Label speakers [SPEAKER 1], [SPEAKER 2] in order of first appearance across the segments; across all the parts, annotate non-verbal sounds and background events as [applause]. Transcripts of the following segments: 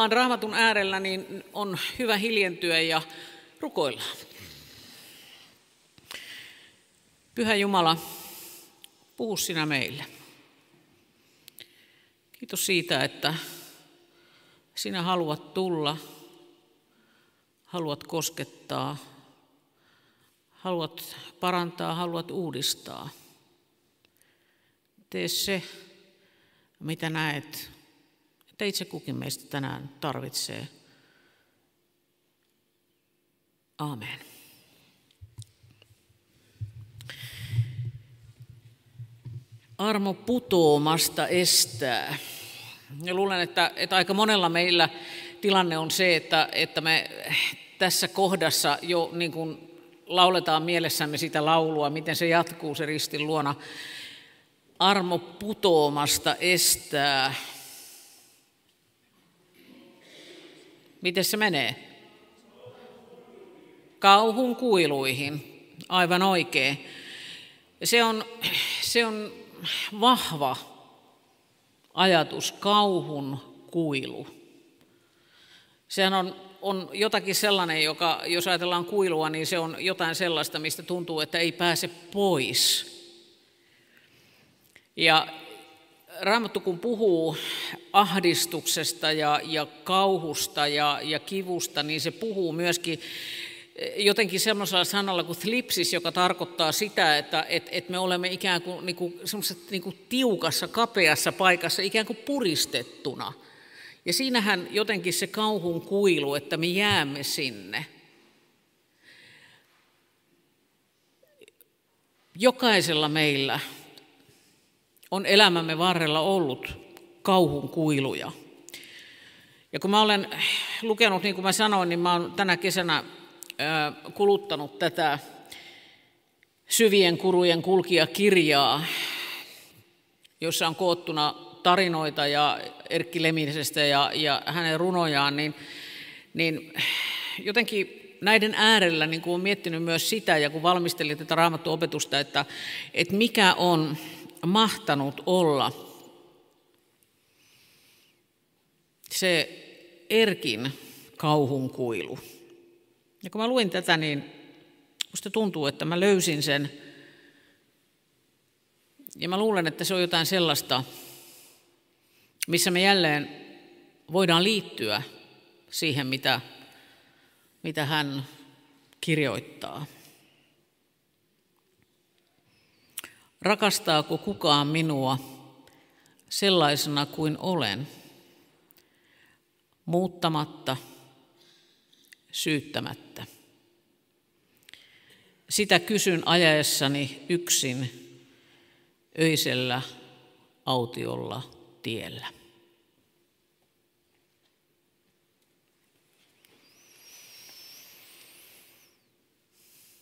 [SPEAKER 1] ollaan raamatun äärellä, niin on hyvä hiljentyä ja rukoilla. Pyhä Jumala, puhu sinä meille. Kiitos siitä, että sinä haluat tulla, haluat koskettaa, haluat parantaa, haluat uudistaa. Tee se, mitä näet, että itse kukin meistä tänään tarvitsee. Amen. Armo putoamasta estää. Ja luulen, että, että aika monella meillä tilanne on se, että, että me tässä kohdassa jo niin kuin lauletaan mielessämme sitä laulua, miten se jatkuu se ristin luona. Armo putoamasta estää. Miten se menee? Kauhun kuiluihin. Aivan oikein. Se on, se on vahva ajatus, kauhun kuilu. Sehän on, on jotakin sellainen, joka, jos ajatellaan kuilua, niin se on jotain sellaista, mistä tuntuu, että ei pääse pois. Ja Raamattu kun puhuu ahdistuksesta ja, ja kauhusta ja, ja kivusta, niin se puhuu myöskin jotenkin semmoisella sanalla kuin thlipsis, joka tarkoittaa sitä, että et, et me olemme ikään kuin, niin kuin, niin kuin tiukassa, kapeassa paikassa, ikään kuin puristettuna. Ja siinähän jotenkin se kauhun kuilu, että me jäämme sinne. Jokaisella meillä on elämämme varrella ollut kauhun kuiluja. Ja kun mä olen lukenut, niin kuin mä sanoin, niin mä olen tänä kesänä kuluttanut tätä syvien kurujen kulkija-kirjaa, jossa on koottuna tarinoita ja Erkki Lemisestä ja, ja hänen runojaan, niin, niin jotenkin näiden äärellä niin kuin olen miettinyt myös sitä, ja kun valmistelin tätä raamattuopetusta, että, että mikä on mahtanut olla se Erkin kauhun kuilu. Ja kun mä luin tätä, niin musta tuntuu, että mä löysin sen. Ja mä luulen, että se on jotain sellaista, missä me jälleen voidaan liittyä siihen, mitä, mitä hän kirjoittaa. Rakastaako kukaan minua sellaisena kuin olen, muuttamatta, syyttämättä? Sitä kysyn ajaessani yksin öisellä autiolla tiellä.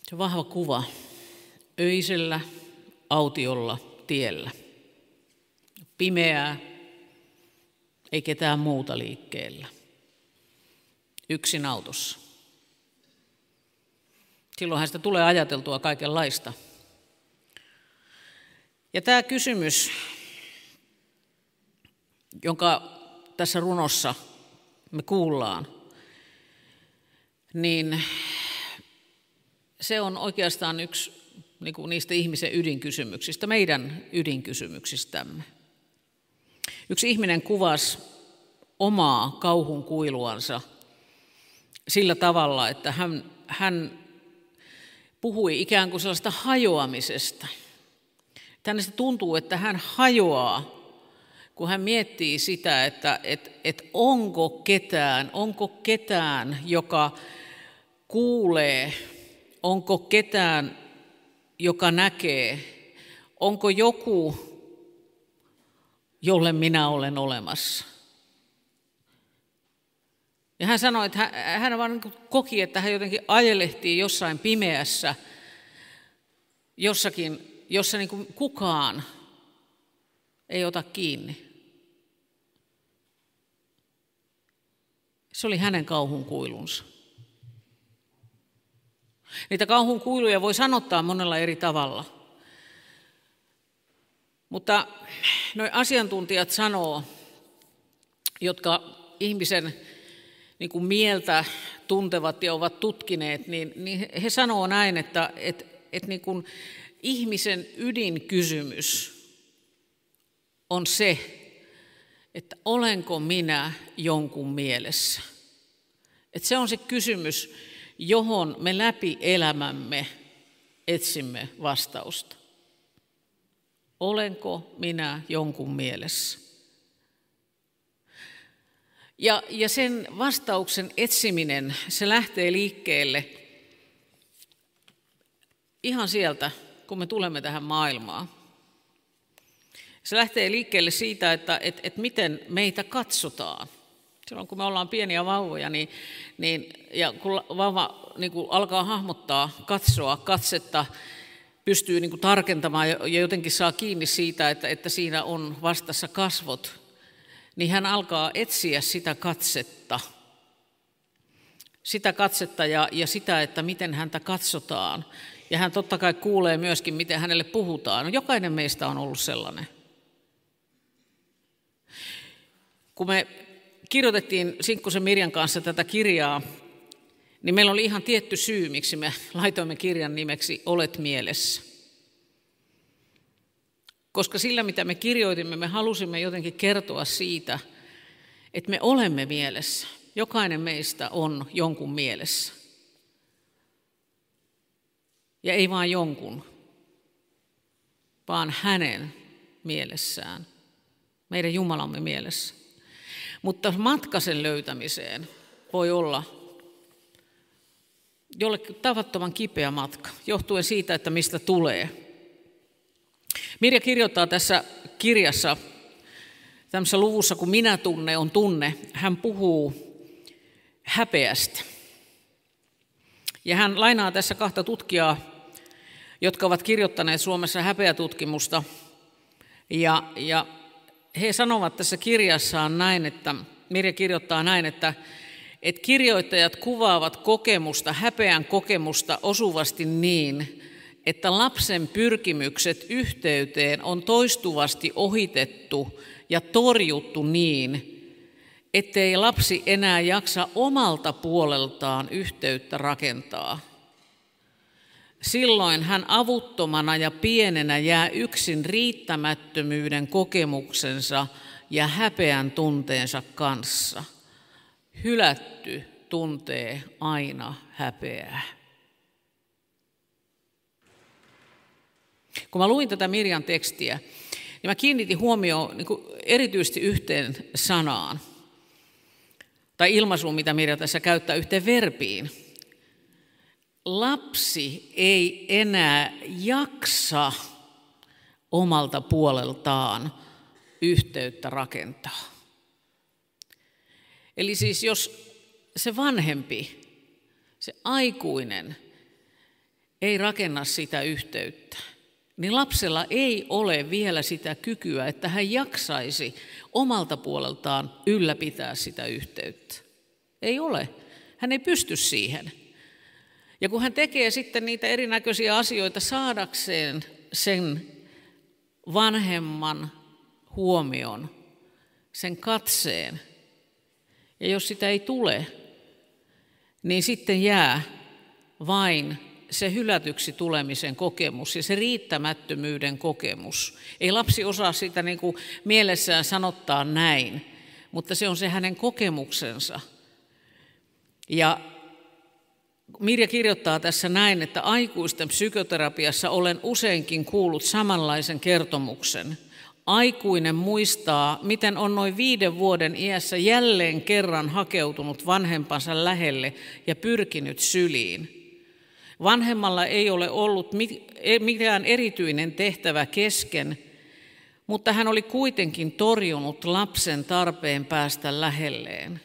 [SPEAKER 1] Se vahva kuva öisellä autiolla tiellä. Pimeää, ei ketään muuta liikkeellä. Yksin autossa. Silloinhan sitä tulee ajateltua kaikenlaista. Ja tämä kysymys, jonka tässä runossa me kuullaan, niin se on oikeastaan yksi niin kuin niistä ihmisen ydinkysymyksistä, meidän ydinkysymyksistämme. Yksi ihminen kuvasi omaa kauhun kuiluansa sillä tavalla, että hän, hän puhui ikään kuin sellaista hajoamisesta. Hänestä tuntuu, että hän hajoaa, kun hän miettii sitä, että et, et onko ketään, onko ketään, joka kuulee, onko ketään, joka näkee, onko joku, jolle minä olen olemassa. Ja hän sanoi, että hän, hän vaan niin koki, että hän jotenkin ajelehtii jossain pimeässä, jossakin, jossa niin kuin kukaan ei ota kiinni. Se oli hänen kauhun kuilunsa. Niitä kauhun kuiluja voi sanottaa monella eri tavalla. Mutta noin asiantuntijat sanoo, jotka ihmisen niin kuin mieltä tuntevat ja ovat tutkineet, niin, niin he sanoo näin, että, että, että niin kuin ihmisen ydinkysymys on se, että olenko minä jonkun mielessä. Että se on se kysymys, johon me läpi elämämme etsimme vastausta. Olenko minä jonkun mielessä? Ja, ja sen vastauksen etsiminen, se lähtee liikkeelle ihan sieltä, kun me tulemme tähän maailmaan. Se lähtee liikkeelle siitä, että että että miten meitä katsotaan. Silloin kun me ollaan pieniä vauvoja, niin, niin, ja kun vauva niin kun alkaa hahmottaa, katsoa, katsetta, pystyy niin kuin tarkentamaan ja jotenkin saa kiinni siitä, että, että siinä on vastassa kasvot, niin hän alkaa etsiä sitä katsetta. Sitä katsetta ja, ja sitä, että miten häntä katsotaan. Ja hän totta kai kuulee myöskin, miten hänelle puhutaan. No, jokainen meistä on ollut sellainen. Kun me kirjoitettiin Sinkkosen Mirjan kanssa tätä kirjaa, niin meillä oli ihan tietty syy, miksi me laitoimme kirjan nimeksi Olet mielessä. Koska sillä, mitä me kirjoitimme, me halusimme jotenkin kertoa siitä, että me olemme mielessä. Jokainen meistä on jonkun mielessä. Ja ei vain jonkun, vaan hänen mielessään, meidän Jumalamme mielessä. Mutta matka sen löytämiseen voi olla jollekin tavattoman kipeä matka, johtuen siitä, että mistä tulee. Mirja kirjoittaa tässä kirjassa, tämmöisessä luvussa, kun minä tunne on tunne, hän puhuu häpeästä. Ja hän lainaa tässä kahta tutkijaa, jotka ovat kirjoittaneet Suomessa häpeätutkimusta. Ja, ja he sanovat tässä kirjassaan näin, että Mirja kirjoittaa näin, että, että kirjoittajat kuvaavat kokemusta, häpeän kokemusta osuvasti niin, että lapsen pyrkimykset yhteyteen on toistuvasti ohitettu ja torjuttu niin, ettei lapsi enää jaksa omalta puoleltaan yhteyttä rakentaa. Silloin hän avuttomana ja pienenä jää yksin riittämättömyyden kokemuksensa ja häpeän tunteensa kanssa. Hylätty tuntee aina häpeää. Kun mä luin tätä Mirjan tekstiä, niin mä kiinnitin huomioon niin erityisesti yhteen sanaan, tai ilmaisuun, mitä Mirja tässä käyttää, yhteen verbiin – lapsi ei enää jaksa omalta puoleltaan yhteyttä rakentaa. Eli siis jos se vanhempi, se aikuinen ei rakenna sitä yhteyttä, niin lapsella ei ole vielä sitä kykyä, että hän jaksaisi omalta puoleltaan ylläpitää sitä yhteyttä. Ei ole. Hän ei pysty siihen. Ja kun hän tekee sitten niitä erinäköisiä asioita saadakseen sen vanhemman huomion, sen katseen, ja jos sitä ei tule, niin sitten jää vain se hylätyksi tulemisen kokemus ja se riittämättömyyden kokemus. Ei lapsi osaa sitä niin kuin mielessään sanottaa näin, mutta se on se hänen kokemuksensa. Ja Mirja kirjoittaa tässä näin, että aikuisten psykoterapiassa olen useinkin kuullut samanlaisen kertomuksen. Aikuinen muistaa, miten on noin viiden vuoden iässä jälleen kerran hakeutunut vanhempansa lähelle ja pyrkinyt syliin. Vanhemmalla ei ole ollut e- mikään erityinen tehtävä kesken, mutta hän oli kuitenkin torjunut lapsen tarpeen päästä lähelleen.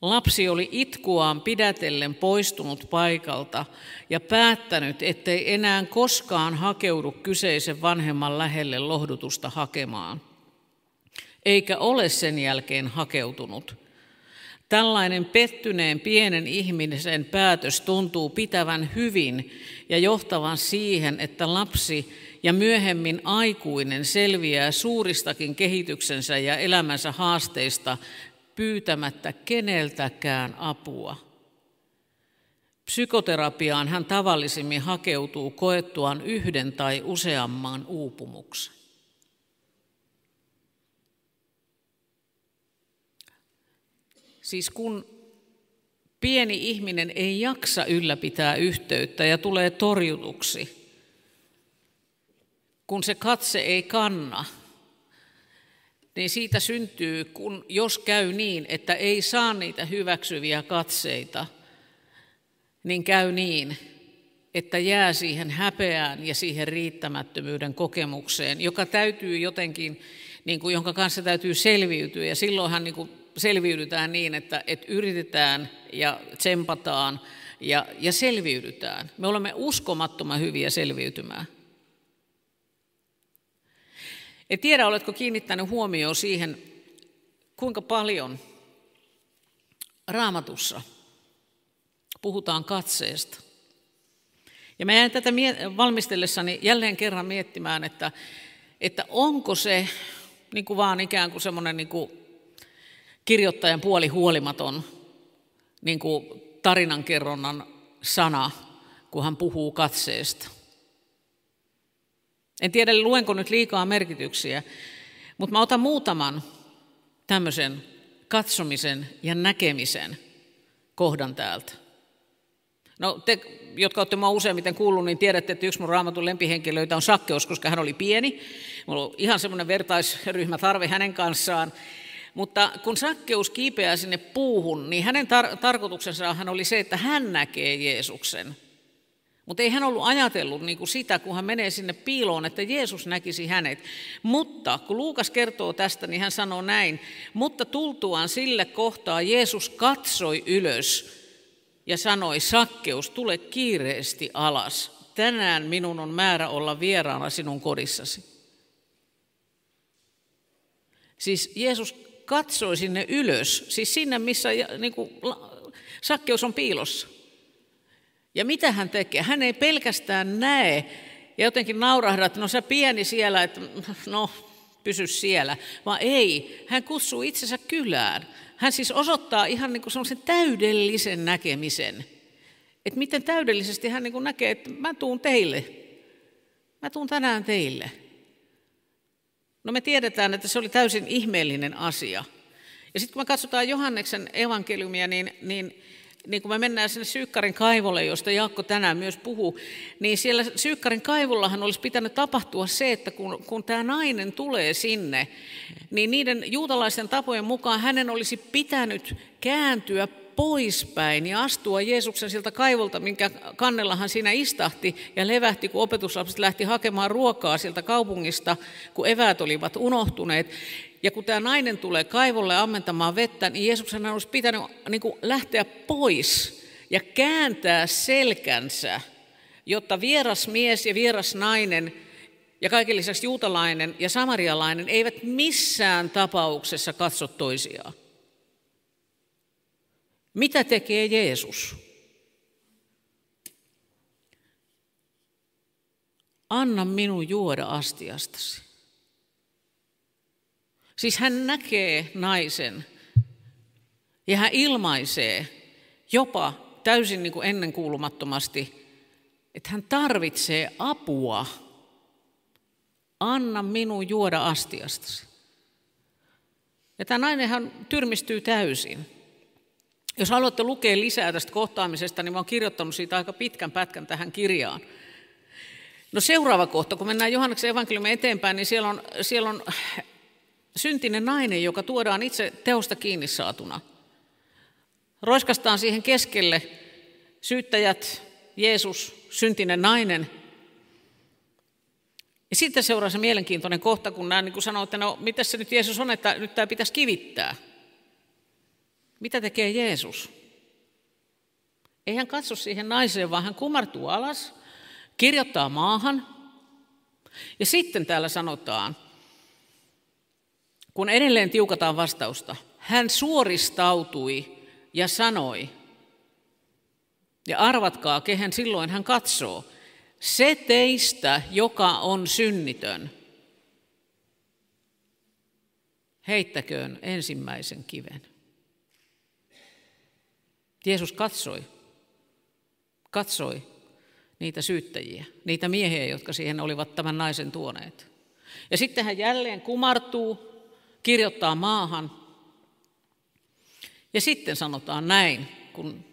[SPEAKER 1] Lapsi oli itkuaan pidätellen poistunut paikalta ja päättänyt, ettei enää koskaan hakeudu kyseisen vanhemman lähelle lohdutusta hakemaan. Eikä ole sen jälkeen hakeutunut. Tällainen pettyneen pienen ihmisen päätös tuntuu pitävän hyvin ja johtavan siihen, että lapsi ja myöhemmin aikuinen selviää suuristakin kehityksensä ja elämänsä haasteista pyytämättä keneltäkään apua. Psykoterapiaan hän tavallisimmin hakeutuu koettuaan yhden tai useamman uupumuksen. Siis kun pieni ihminen ei jaksa ylläpitää yhteyttä ja tulee torjutuksi, kun se katse ei kanna, niin siitä syntyy, kun jos käy niin, että ei saa niitä hyväksyviä katseita, niin käy niin, että jää siihen häpeään ja siihen riittämättömyyden kokemukseen, joka täytyy jotenkin, niin kuin, jonka kanssa täytyy selviytyä. Ja silloinhan niin kuin selviydytään niin, että, että yritetään ja tsempataan ja, ja selviydytään. Me olemme uskomattoman hyviä selviytymään. En tiedä, oletko kiinnittänyt huomioon siihen, kuinka paljon raamatussa puhutaan katseesta. Ja mä jäin tätä valmistellessani jälleen kerran miettimään, että, että onko se niin kuin vaan ikään kuin semmoinen niin kuin kirjoittajan puoli huolimaton niin kuin tarinankerronnan sana, kun hän puhuu katseesta. En tiedä, luenko nyt liikaa merkityksiä, mutta mä otan muutaman tämmöisen katsomisen ja näkemisen kohdan täältä. No te, jotka olette minua useimmiten kuullut, niin tiedätte, että yksi mun raamatun lempihenkilöitä on Sakkeus, koska hän oli pieni. Mulla on ihan semmoinen vertaisryhmä tarve hänen kanssaan. Mutta kun Sakkeus kiipeää sinne puuhun, niin hänen tar- tarkoituksensa hän oli se, että hän näkee Jeesuksen. Mutta ei hän ollut ajatellut niin kuin sitä, kun hän menee sinne piiloon, että Jeesus näkisi hänet. Mutta kun Luukas kertoo tästä, niin hän sanoo näin. Mutta tultuaan sille kohtaa Jeesus katsoi ylös ja sanoi, Sakkeus, tule kiireesti alas. Tänään minun on määrä olla vieraana sinun kodissasi. Siis Jeesus katsoi sinne ylös, siis sinne, missä niin kuin, Sakkeus on piilossa. Ja mitä hän tekee? Hän ei pelkästään näe ja jotenkin naurahda, että no sä pieni siellä, että no pysy siellä, vaan ei. Hän kutsuu itsensä kylään. Hän siis osoittaa ihan niin kuin sellaisen täydellisen näkemisen. Että miten täydellisesti hän niin kuin näkee, että mä tuun teille. Mä tuun tänään teille. No me tiedetään, että se oli täysin ihmeellinen asia. Ja sitten kun me katsotaan Johanneksen evankeliumia, niin, niin, niin kun me mennään sinne Syykkarin kaivolle, josta Jaakko tänään myös puhuu, niin siellä Syykkarin kaivollahan olisi pitänyt tapahtua se, että kun, kun tämä nainen tulee sinne, niin niiden juutalaisten tapojen mukaan hänen olisi pitänyt kääntyä poispäin ja astua Jeesuksen siltä kaivolta, minkä kannellahan siinä istahti ja levähti, kun opetuslapset lähti hakemaan ruokaa sieltä kaupungista, kun eväät olivat unohtuneet. Ja kun tämä nainen tulee kaivolle ammentamaan vettä, niin Jeesuksen olisi pitänyt niin kuin lähteä pois ja kääntää selkänsä, jotta vieras mies ja vieras nainen ja kaiken lisäksi juutalainen ja samarialainen eivät missään tapauksessa katso toisiaan. Mitä tekee Jeesus? Anna minun juoda astiastasi. Siis hän näkee naisen ja hän ilmaisee jopa täysin niin kuin ennenkuulumattomasti, että hän tarvitsee apua. Anna minun juoda astiastasi. Ja tämä nainen hän tyrmistyy täysin. Jos haluatte lukea lisää tästä kohtaamisesta, niin olen kirjoittanut siitä aika pitkän pätkän tähän kirjaan. No seuraava kohta, kun mennään Johanneksen evankeliumin eteenpäin, niin siellä on, siellä on syntinen nainen, joka tuodaan itse teosta kiinni saatuna. Roiskastaan siihen keskelle syyttäjät, Jeesus, syntinen nainen. Ja sitten seuraa se mielenkiintoinen kohta, kun nämä niin sanoo, että no, mitä se nyt Jeesus on, että nyt tämä pitäisi kivittää. Mitä tekee Jeesus? Ei hän katso siihen naiseen, vaan hän kumartuu alas, kirjoittaa maahan. Ja sitten täällä sanotaan, kun edelleen tiukataan vastausta, hän suoristautui ja sanoi, ja arvatkaa, kehen silloin hän katsoo, se teistä, joka on synnitön, heittäköön ensimmäisen kiven. Jeesus katsoi, katsoi niitä syyttäjiä, niitä miehiä, jotka siihen olivat tämän naisen tuoneet. Ja sitten hän jälleen kumartuu, kirjoittaa maahan. Ja sitten sanotaan näin, kun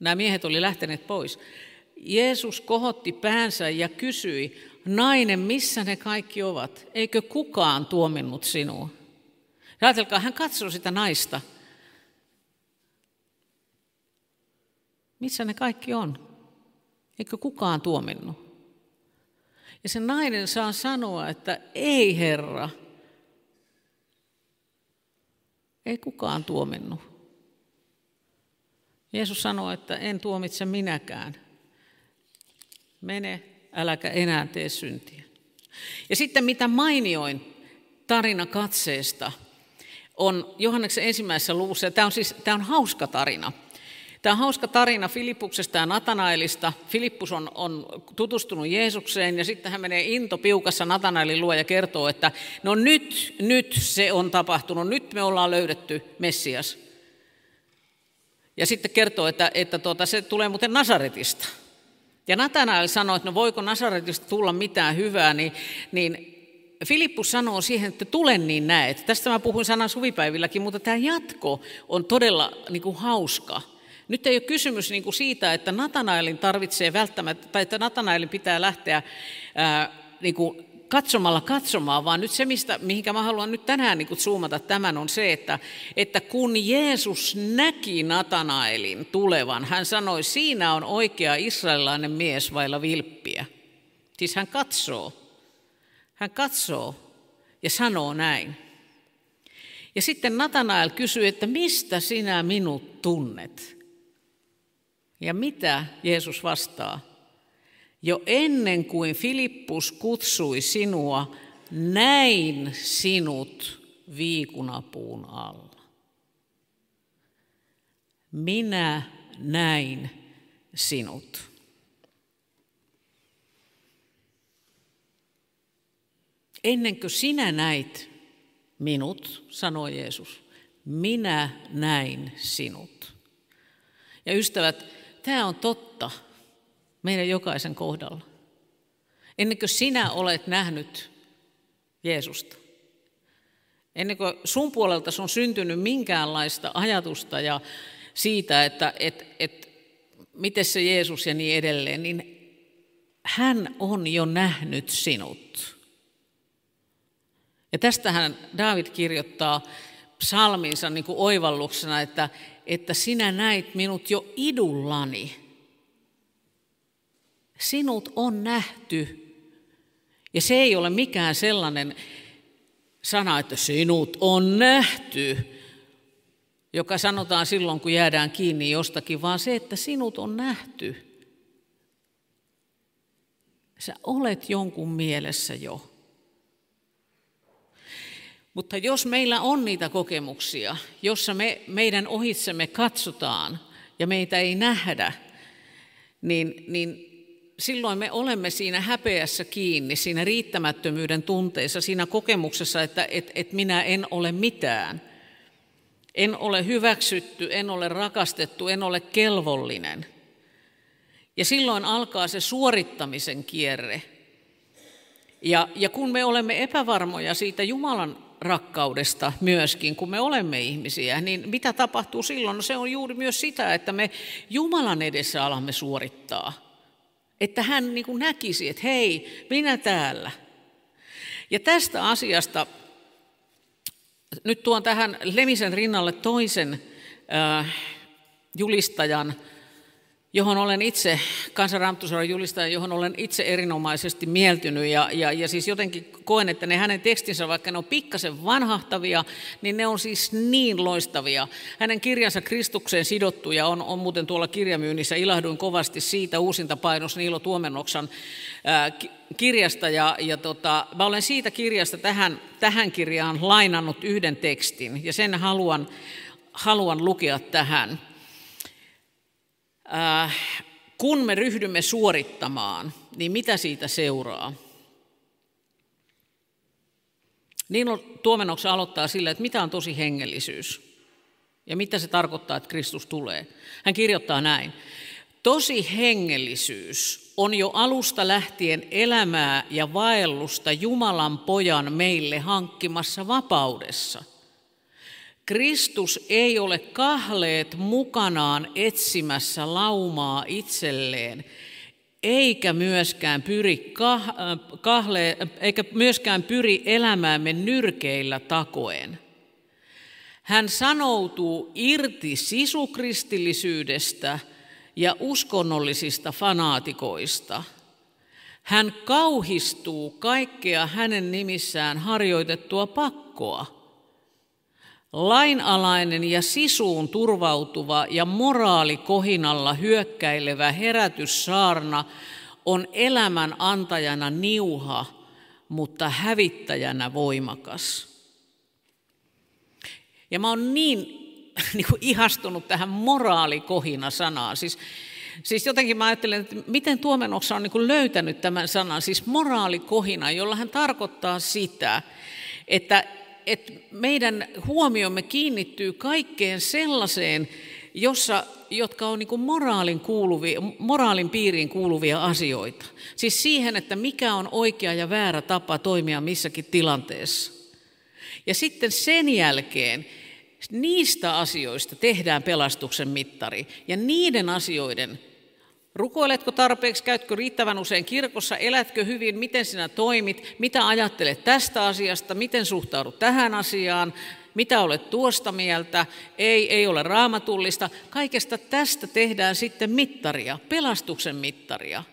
[SPEAKER 1] nämä miehet oli lähteneet pois. Jeesus kohotti päänsä ja kysyi, nainen, missä ne kaikki ovat? Eikö kukaan tuominnut sinua? Ja ajatelkaa, hän katsoi sitä naista. Missä ne kaikki on? Eikö kukaan tuominnut? Ja se nainen saa sanoa, että ei Herra, ei kukaan tuominnut. Jeesus sanoo, että en tuomitse minäkään. Mene, äläkä enää tee syntiä. Ja sitten mitä mainioin tarina katseesta on Johanneksen ensimmäisessä luvussa, ja tämä on siis tämä on hauska tarina – Tämä on hauska tarina Filippuksesta ja Natanaelista. Filippus on, on tutustunut Jeesukseen ja sitten hän menee into piukassa Natanaelin luo ja kertoo, että no nyt, nyt se on tapahtunut, nyt me ollaan löydetty Messias. Ja sitten kertoo, että, että tuota, se tulee muuten Nasaretista. Ja Natanael sanoi, että no voiko Nasaretista tulla mitään hyvää, niin, niin Filippus sanoo siihen, että tulen niin näet. Tästä mä puhuin sanan suvipäivilläkin, mutta tämä jatko on todella niin kuin hauska. Nyt ei ole kysymys niin kuin siitä, että Natanaelin tarvitsee välttämättä, tai että Natanaelin pitää lähteä ää, niin kuin katsomalla katsomaan, vaan nyt se, mistä, mihinkä mä haluan nyt tänään niin kuin zoomata tämän, on se, että, että kun Jeesus näki Natanaelin tulevan, hän sanoi, siinä on oikea israelilainen mies vailla vilppiä. Siis hän katsoo. Hän katsoo ja sanoo näin. Ja sitten Natanael kysyy, että mistä sinä minut tunnet? Ja mitä Jeesus vastaa? Jo ennen kuin Filippus kutsui sinua, näin sinut viikunapuun alla. Minä näin sinut. Ennen kuin sinä näit minut, sanoi Jeesus, minä näin sinut. Ja ystävät, Tämä on totta meidän jokaisen kohdalla. Ennen kuin sinä olet nähnyt Jeesusta. Ennen kuin sun puolelta on syntynyt minkäänlaista ajatusta ja siitä, että et, et, miten se Jeesus ja niin edelleen, niin hän on jo nähnyt sinut. Ja tästähän David kirjoittaa psalminsa niin kuin oivalluksena, että, että sinä näit minut jo idullani. Sinut on nähty. Ja se ei ole mikään sellainen sana, että sinut on nähty, joka sanotaan silloin, kun jäädään kiinni jostakin, vaan se, että sinut on nähty. Sä olet jonkun mielessä jo. Mutta jos meillä on niitä kokemuksia, jossa me, meidän ohitsemme katsotaan ja meitä ei nähdä, niin, niin silloin me olemme siinä häpeässä kiinni, siinä riittämättömyyden tunteessa, siinä kokemuksessa, että et, et minä en ole mitään. En ole hyväksytty, en ole rakastettu, en ole kelvollinen. Ja silloin alkaa se suorittamisen kierre. Ja, ja kun me olemme epävarmoja siitä Jumalan rakkaudesta myöskin, kun me olemme ihmisiä, niin mitä tapahtuu silloin? No se on juuri myös sitä, että me Jumalan edessä alamme suorittaa. Että hän niin kuin näkisi, että hei, minä täällä. Ja tästä asiasta nyt tuon tähän Lemisen rinnalle toisen äh, julistajan, johon olen itse, kansanraamatusoran julistaja, johon olen itse erinomaisesti mieltynyt. Ja, ja, ja siis jotenkin koen, että ne hänen tekstinsä, vaikka ne on pikkasen vanhahtavia, niin ne on siis niin loistavia. Hänen kirjansa Kristukseen sidottuja on, on muuten tuolla kirjamyynnissä. Ilahduin kovasti siitä uusinta painos Niilo Tuomennoksan ää, kirjasta. Ja, ja tota, mä olen siitä kirjasta tähän, tähän kirjaan lainannut yhden tekstin, ja sen haluan, haluan lukea tähän. Äh, kun me ryhdymme suorittamaan, niin mitä siitä seuraa? Niin Tuomennoksen aloittaa sillä, että mitä on tosi hengellisyys. Ja mitä se tarkoittaa, että Kristus tulee? Hän kirjoittaa näin. Tosi hengellisyys on jo alusta lähtien elämää ja vaellusta Jumalan pojan meille hankkimassa vapaudessa. Kristus ei ole kahleet mukanaan etsimässä laumaa itselleen, eikä myöskään pyri, kahle, eikä myöskään pyri elämäämme nyrkeillä takoen. Hän sanoutuu irti sisukristillisyydestä ja uskonnollisista fanaatikoista. Hän kauhistuu kaikkea hänen nimissään harjoitettua pakkoa. Lainalainen ja sisuun turvautuva ja moraalikohinalla hyökkäilevä herätyssaarna on elämän antajana niuha, mutta hävittäjänä voimakas. Ja mä oon niin, [laughs] niin kuin ihastunut tähän moraalikohina-sanaan. Siis, siis jotenkin mä ajattelen, että miten Tuomenossa on niin kuin löytänyt tämän sanan, siis moraalikohina, jolla hän tarkoittaa sitä, että, että meidän huomiomme kiinnittyy kaikkeen sellaiseen, jossa, jotka on niin moraalin, kuuluvia, moraalin piiriin kuuluvia asioita. Siis siihen, että mikä on oikea ja väärä tapa toimia missäkin tilanteessa. Ja sitten sen jälkeen niistä asioista tehdään pelastuksen mittari. Ja niiden asioiden, rukoiletko tarpeeksi, käytkö riittävän usein kirkossa, elätkö hyvin, miten sinä toimit, mitä ajattelet tästä asiasta, miten suhtaudut tähän asiaan, mitä olet tuosta mieltä, ei, ei ole raamatullista. Kaikesta tästä tehdään sitten mittaria, pelastuksen mittaria.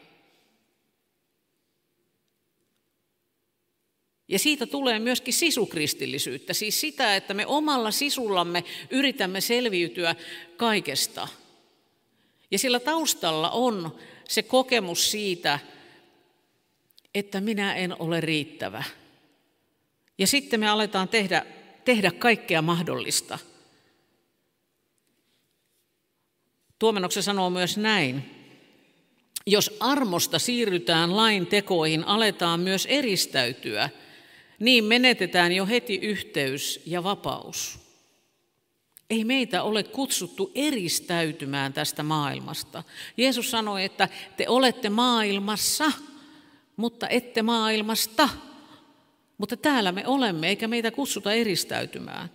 [SPEAKER 1] Ja siitä tulee myöskin sisukristillisyyttä, siis sitä, että me omalla sisullamme yritämme selviytyä kaikesta. Ja sillä taustalla on se kokemus siitä, että minä en ole riittävä. Ja sitten me aletaan tehdä, tehdä kaikkea mahdollista. Tuomenokse sanoo myös näin. Jos armosta siirrytään lain tekoihin, aletaan myös eristäytyä – niin menetetään jo heti yhteys ja vapaus. Ei meitä ole kutsuttu eristäytymään tästä maailmasta. Jeesus sanoi, että te olette maailmassa, mutta ette maailmasta. Mutta täällä me olemme, eikä meitä kutsuta eristäytymään.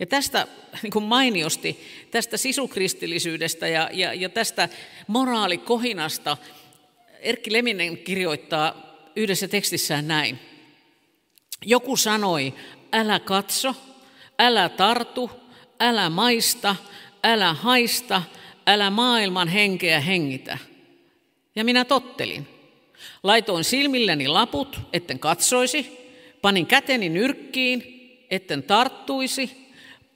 [SPEAKER 1] Ja tästä niin kuin mainiosti, tästä sisukristillisyydestä ja, ja, ja tästä moraalikohinasta Erkki Leminen kirjoittaa yhdessä tekstissään näin. Joku sanoi, älä katso, älä tartu, älä maista, älä haista, älä maailman henkeä hengitä. Ja minä tottelin. Laitoin silmilleni laput, etten katsoisi, panin käteni nyrkkiin, etten tarttuisi,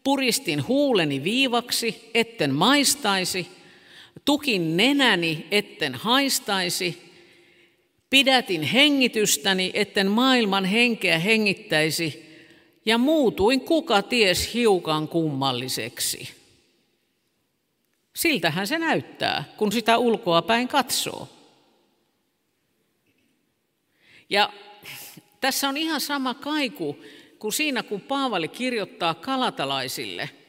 [SPEAKER 1] puristin huuleni viivaksi, etten maistaisi, tukin nenäni, etten haistaisi, Pidätin hengitystäni, etten maailman henkeä hengittäisi, ja muutuin kuka ties hiukan kummalliseksi. Siltähän se näyttää, kun sitä ulkoa päin katsoo. Ja tässä on ihan sama kaiku kuin siinä, kun Paavali kirjoittaa kalatalaisille –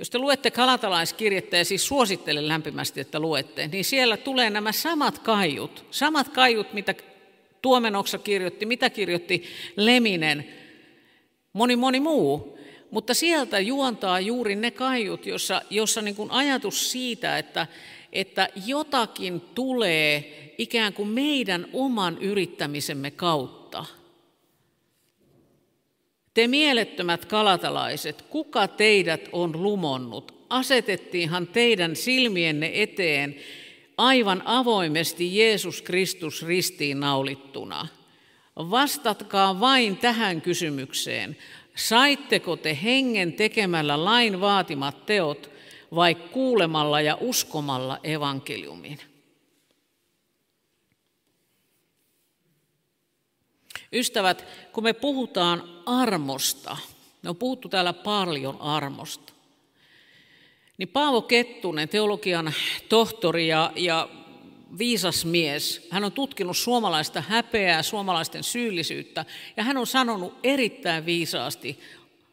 [SPEAKER 1] jos te luette kalatalaiskirjettä, ja siis suosittelen lämpimästi, että luette, niin siellä tulee nämä samat kaiut, samat kaiut, mitä Tuomenoksa kirjoitti, mitä kirjoitti Leminen, moni moni muu. Mutta sieltä juontaa juuri ne kaiut, jossa, jossa niin kuin ajatus siitä, että, että jotakin tulee ikään kuin meidän oman yrittämisemme kautta – te mielettömät kalatalaiset, kuka teidät on lumonnut? Asetettiinhan teidän silmienne eteen aivan avoimesti Jeesus Kristus ristiin naulittuna. Vastatkaa vain tähän kysymykseen. Saitteko te hengen tekemällä lain vaatimat teot vai kuulemalla ja uskomalla evankeliumin? Ystävät, kun me puhutaan armosta, me on puhuttu täällä paljon armosta, niin Paavo Kettunen, teologian tohtori ja, ja viisas mies, hän on tutkinut suomalaista häpeää, suomalaisten syyllisyyttä, ja hän on sanonut erittäin viisaasti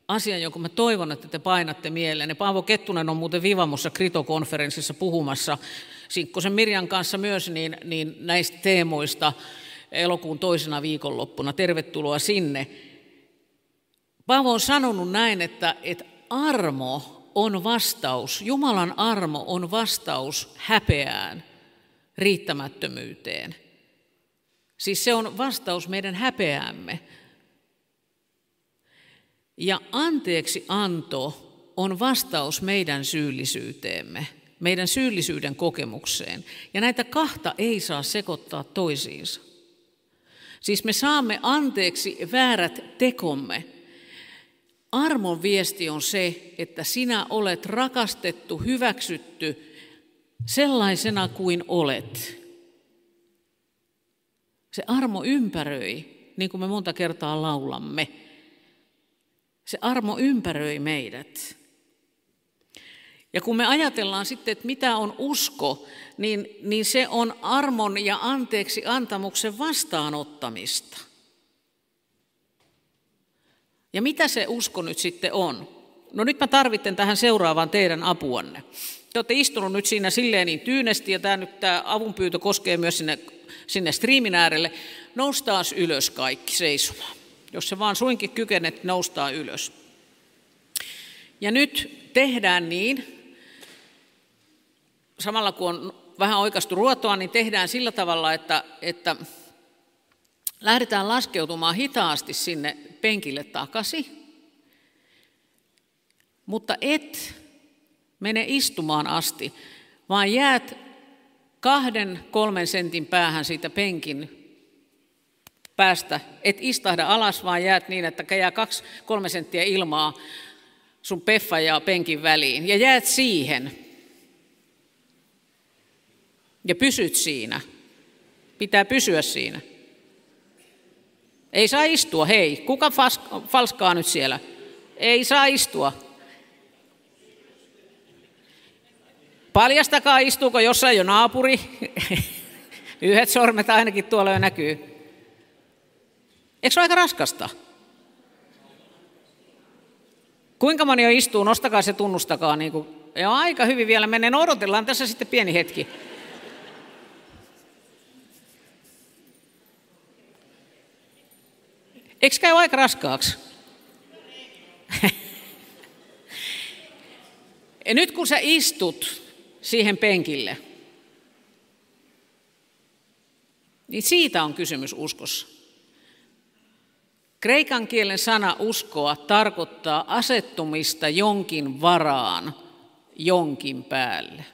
[SPEAKER 1] asian, jonka mä toivon, että te painatte mieleen. Paavo Kettunen on muuten Vivamossa Krito-konferenssissa puhumassa Sinkkosen Mirjan kanssa myös niin, niin näistä teemoista elokuun toisena viikonloppuna. Tervetuloa sinne. Paavo on sanonut näin, että, että armo on vastaus, Jumalan armo on vastaus häpeään, riittämättömyyteen. Siis se on vastaus meidän häpeäämme. Ja anteeksi anto on vastaus meidän syyllisyyteemme, meidän syyllisyyden kokemukseen. Ja näitä kahta ei saa sekoittaa toisiinsa. Siis me saamme anteeksi väärät tekomme. Armon viesti on se, että sinä olet rakastettu, hyväksytty sellaisena kuin olet. Se armo ympäröi, niin kuin me monta kertaa laulamme. Se armo ympäröi meidät. Ja kun me ajatellaan sitten, että mitä on usko, niin, niin se on armon ja anteeksi antamuksen vastaanottamista. Ja mitä se usko nyt sitten on? No nyt mä tarvitten tähän seuraavaan teidän apuanne. Te olette istunut nyt siinä silleen niin tyynesti, ja tämä, nyt, tämä avunpyytö koskee myös sinne, sinne striimin äärelle. Noustaas ylös kaikki seisomaan. Jos se vaan suinkin kykenet, noustaa ylös. Ja nyt tehdään niin, samalla kun on vähän oikastu ruotoa, niin tehdään sillä tavalla, että, että lähdetään laskeutumaan hitaasti sinne penkille takaisin, mutta et mene istumaan asti, vaan jäät kahden, kolmen sentin päähän siitä penkin päästä. Et istahda alas, vaan jäät niin, että jää kaksi, kolme senttiä ilmaa sun peffa ja penkin väliin. Ja jäät siihen. Ja pysyt siinä. Pitää pysyä siinä. Ei saa istua, hei. Kuka falskaa nyt siellä? Ei saa istua. Paljastakaa, istuuko jossain jo naapuri. [laughs] Yhdet sormet ainakin tuolla jo näkyy. Eikö se ole aika raskasta? Kuinka moni jo istuu? Nostakaa se, tunnustakaa. Niin kuin. Ja aika hyvin vielä menee. No odotellaan tässä sitten pieni hetki. Eikö käy aika raskaaksi? [laughs] ja nyt kun sä istut siihen penkille, niin siitä on kysymys uskossa. Kreikan kielen sana uskoa tarkoittaa asettumista jonkin varaan, jonkin päälle.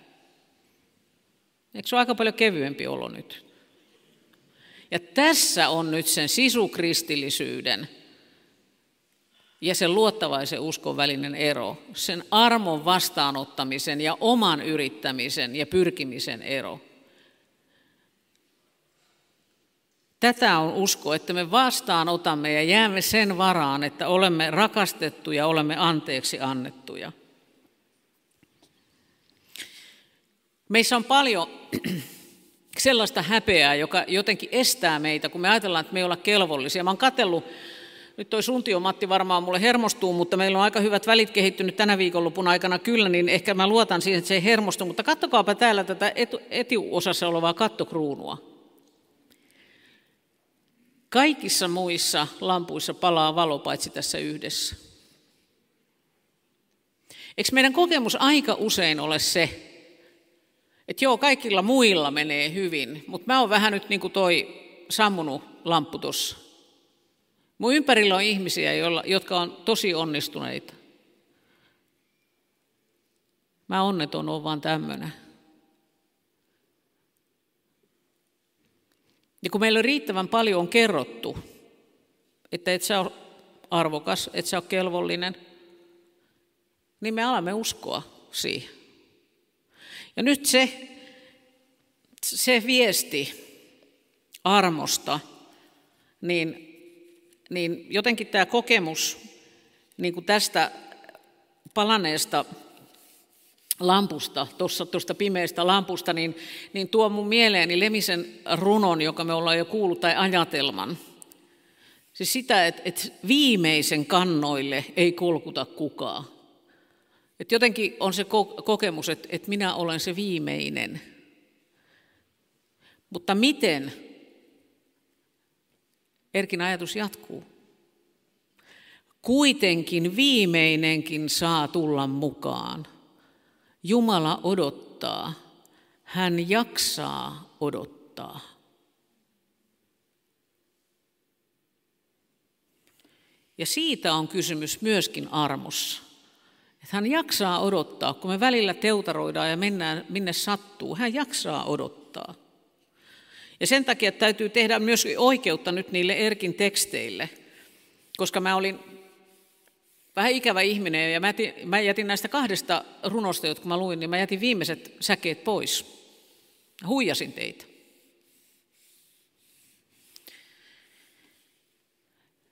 [SPEAKER 1] Eikö se ole aika paljon kevyempi olo nyt? Ja tässä on nyt sen sisukristillisyyden ja sen luottavaisen uskon välinen ero, sen armon vastaanottamisen ja oman yrittämisen ja pyrkimisen ero. Tätä on usko, että me vastaanotamme ja jäämme sen varaan, että olemme rakastettuja, olemme anteeksi annettuja. Meissä on paljon [clears throat] sellaista häpeää, joka jotenkin estää meitä, kun me ajatellaan, että me ei olla kelvollisia. Mä oon katsellut, nyt toi Suntio Matti varmaan mulle hermostuu, mutta meillä on aika hyvät välit kehittynyt tänä viikonlopun aikana kyllä, niin ehkä mä luotan siihen, että se ei hermostu. Mutta kattokaapa täällä tätä etu, etiosassa olevaa kattokruunua. Kaikissa muissa lampuissa palaa valo paitsi tässä yhdessä. Eikö meidän kokemus aika usein ole se, että joo, kaikilla muilla menee hyvin, mutta mä oon vähän nyt niin kuin toi sammunut lamppu tuossa. Mun ympärillä on ihmisiä, jotka on tosi onnistuneita. Mä onneton on vaan tämmöinen. Ja kun meillä on riittävän paljon on kerrottu, että et sä ole arvokas, et sä ole kelvollinen, niin me alamme uskoa siihen. Ja nyt se, se viesti armosta, niin, niin jotenkin tämä kokemus niin kuin tästä palaneesta lampusta, tuossa tuosta pimeästä lampusta, niin, niin tuo mun mieleeni Lemisen runon, joka me ollaan jo kuullut, tai ajatelman. Siis sitä, että, että viimeisen kannoille ei kolkuta kukaan. Et jotenkin on se kokemus, että, että minä olen se viimeinen. Mutta miten? Erkin ajatus jatkuu. Kuitenkin viimeinenkin saa tulla mukaan. Jumala odottaa. Hän jaksaa odottaa. Ja siitä on kysymys myöskin armossa. Että hän jaksaa odottaa, kun me välillä teutaroidaan ja mennään minne sattuu. Hän jaksaa odottaa. Ja sen takia täytyy tehdä myös oikeutta nyt niille Erkin teksteille, koska mä olin vähän ikävä ihminen ja mä jätin, mä jätin näistä kahdesta runosta, jotka mä luin, niin mä jätin viimeiset säkeet pois. Huijasin teitä.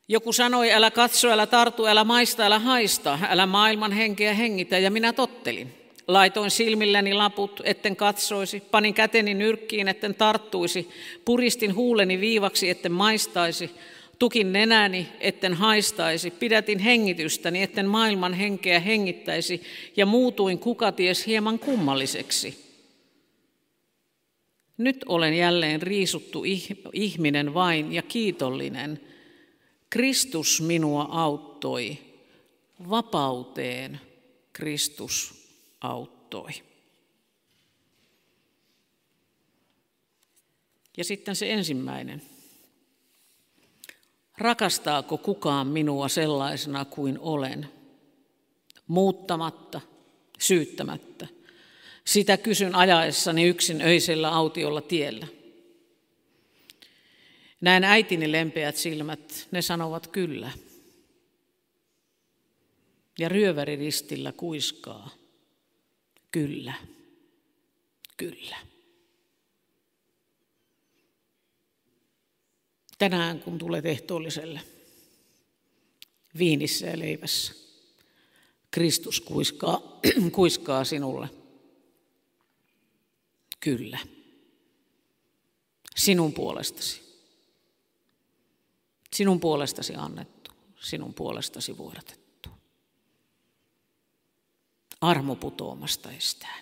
[SPEAKER 1] Joku sanoi, älä katso, älä tartu, älä maista, älä haista, älä maailman henkeä hengitä, ja minä tottelin. Laitoin silmilläni laput, etten katsoisi, panin käteni nyrkkiin, etten tarttuisi, puristin huuleni viivaksi, etten maistaisi, tukin nenäni, etten haistaisi, pidätin hengitystäni, etten maailman henkeä hengittäisi, ja muutuin kukaties hieman kummalliseksi. Nyt olen jälleen riisuttu ihminen vain ja kiitollinen – Kristus minua auttoi. Vapauteen Kristus auttoi. Ja sitten se ensimmäinen. Rakastaako kukaan minua sellaisena kuin olen? Muuttamatta, syyttämättä. Sitä kysyn ajaessani yksin öisellä autiolla tiellä. Näen äitini lempeät silmät, ne sanovat kyllä. Ja ryöväri ristillä kuiskaa, kyllä, kyllä. Tänään kun tulet ehtoolliselle viinissä ja leivässä, Kristus kuiskaa, [clears throat] kuiskaa sinulle. Kyllä. Sinun puolestasi. Sinun puolestasi annettu, sinun puolestasi vuodatettu. Armo putoamasta estää.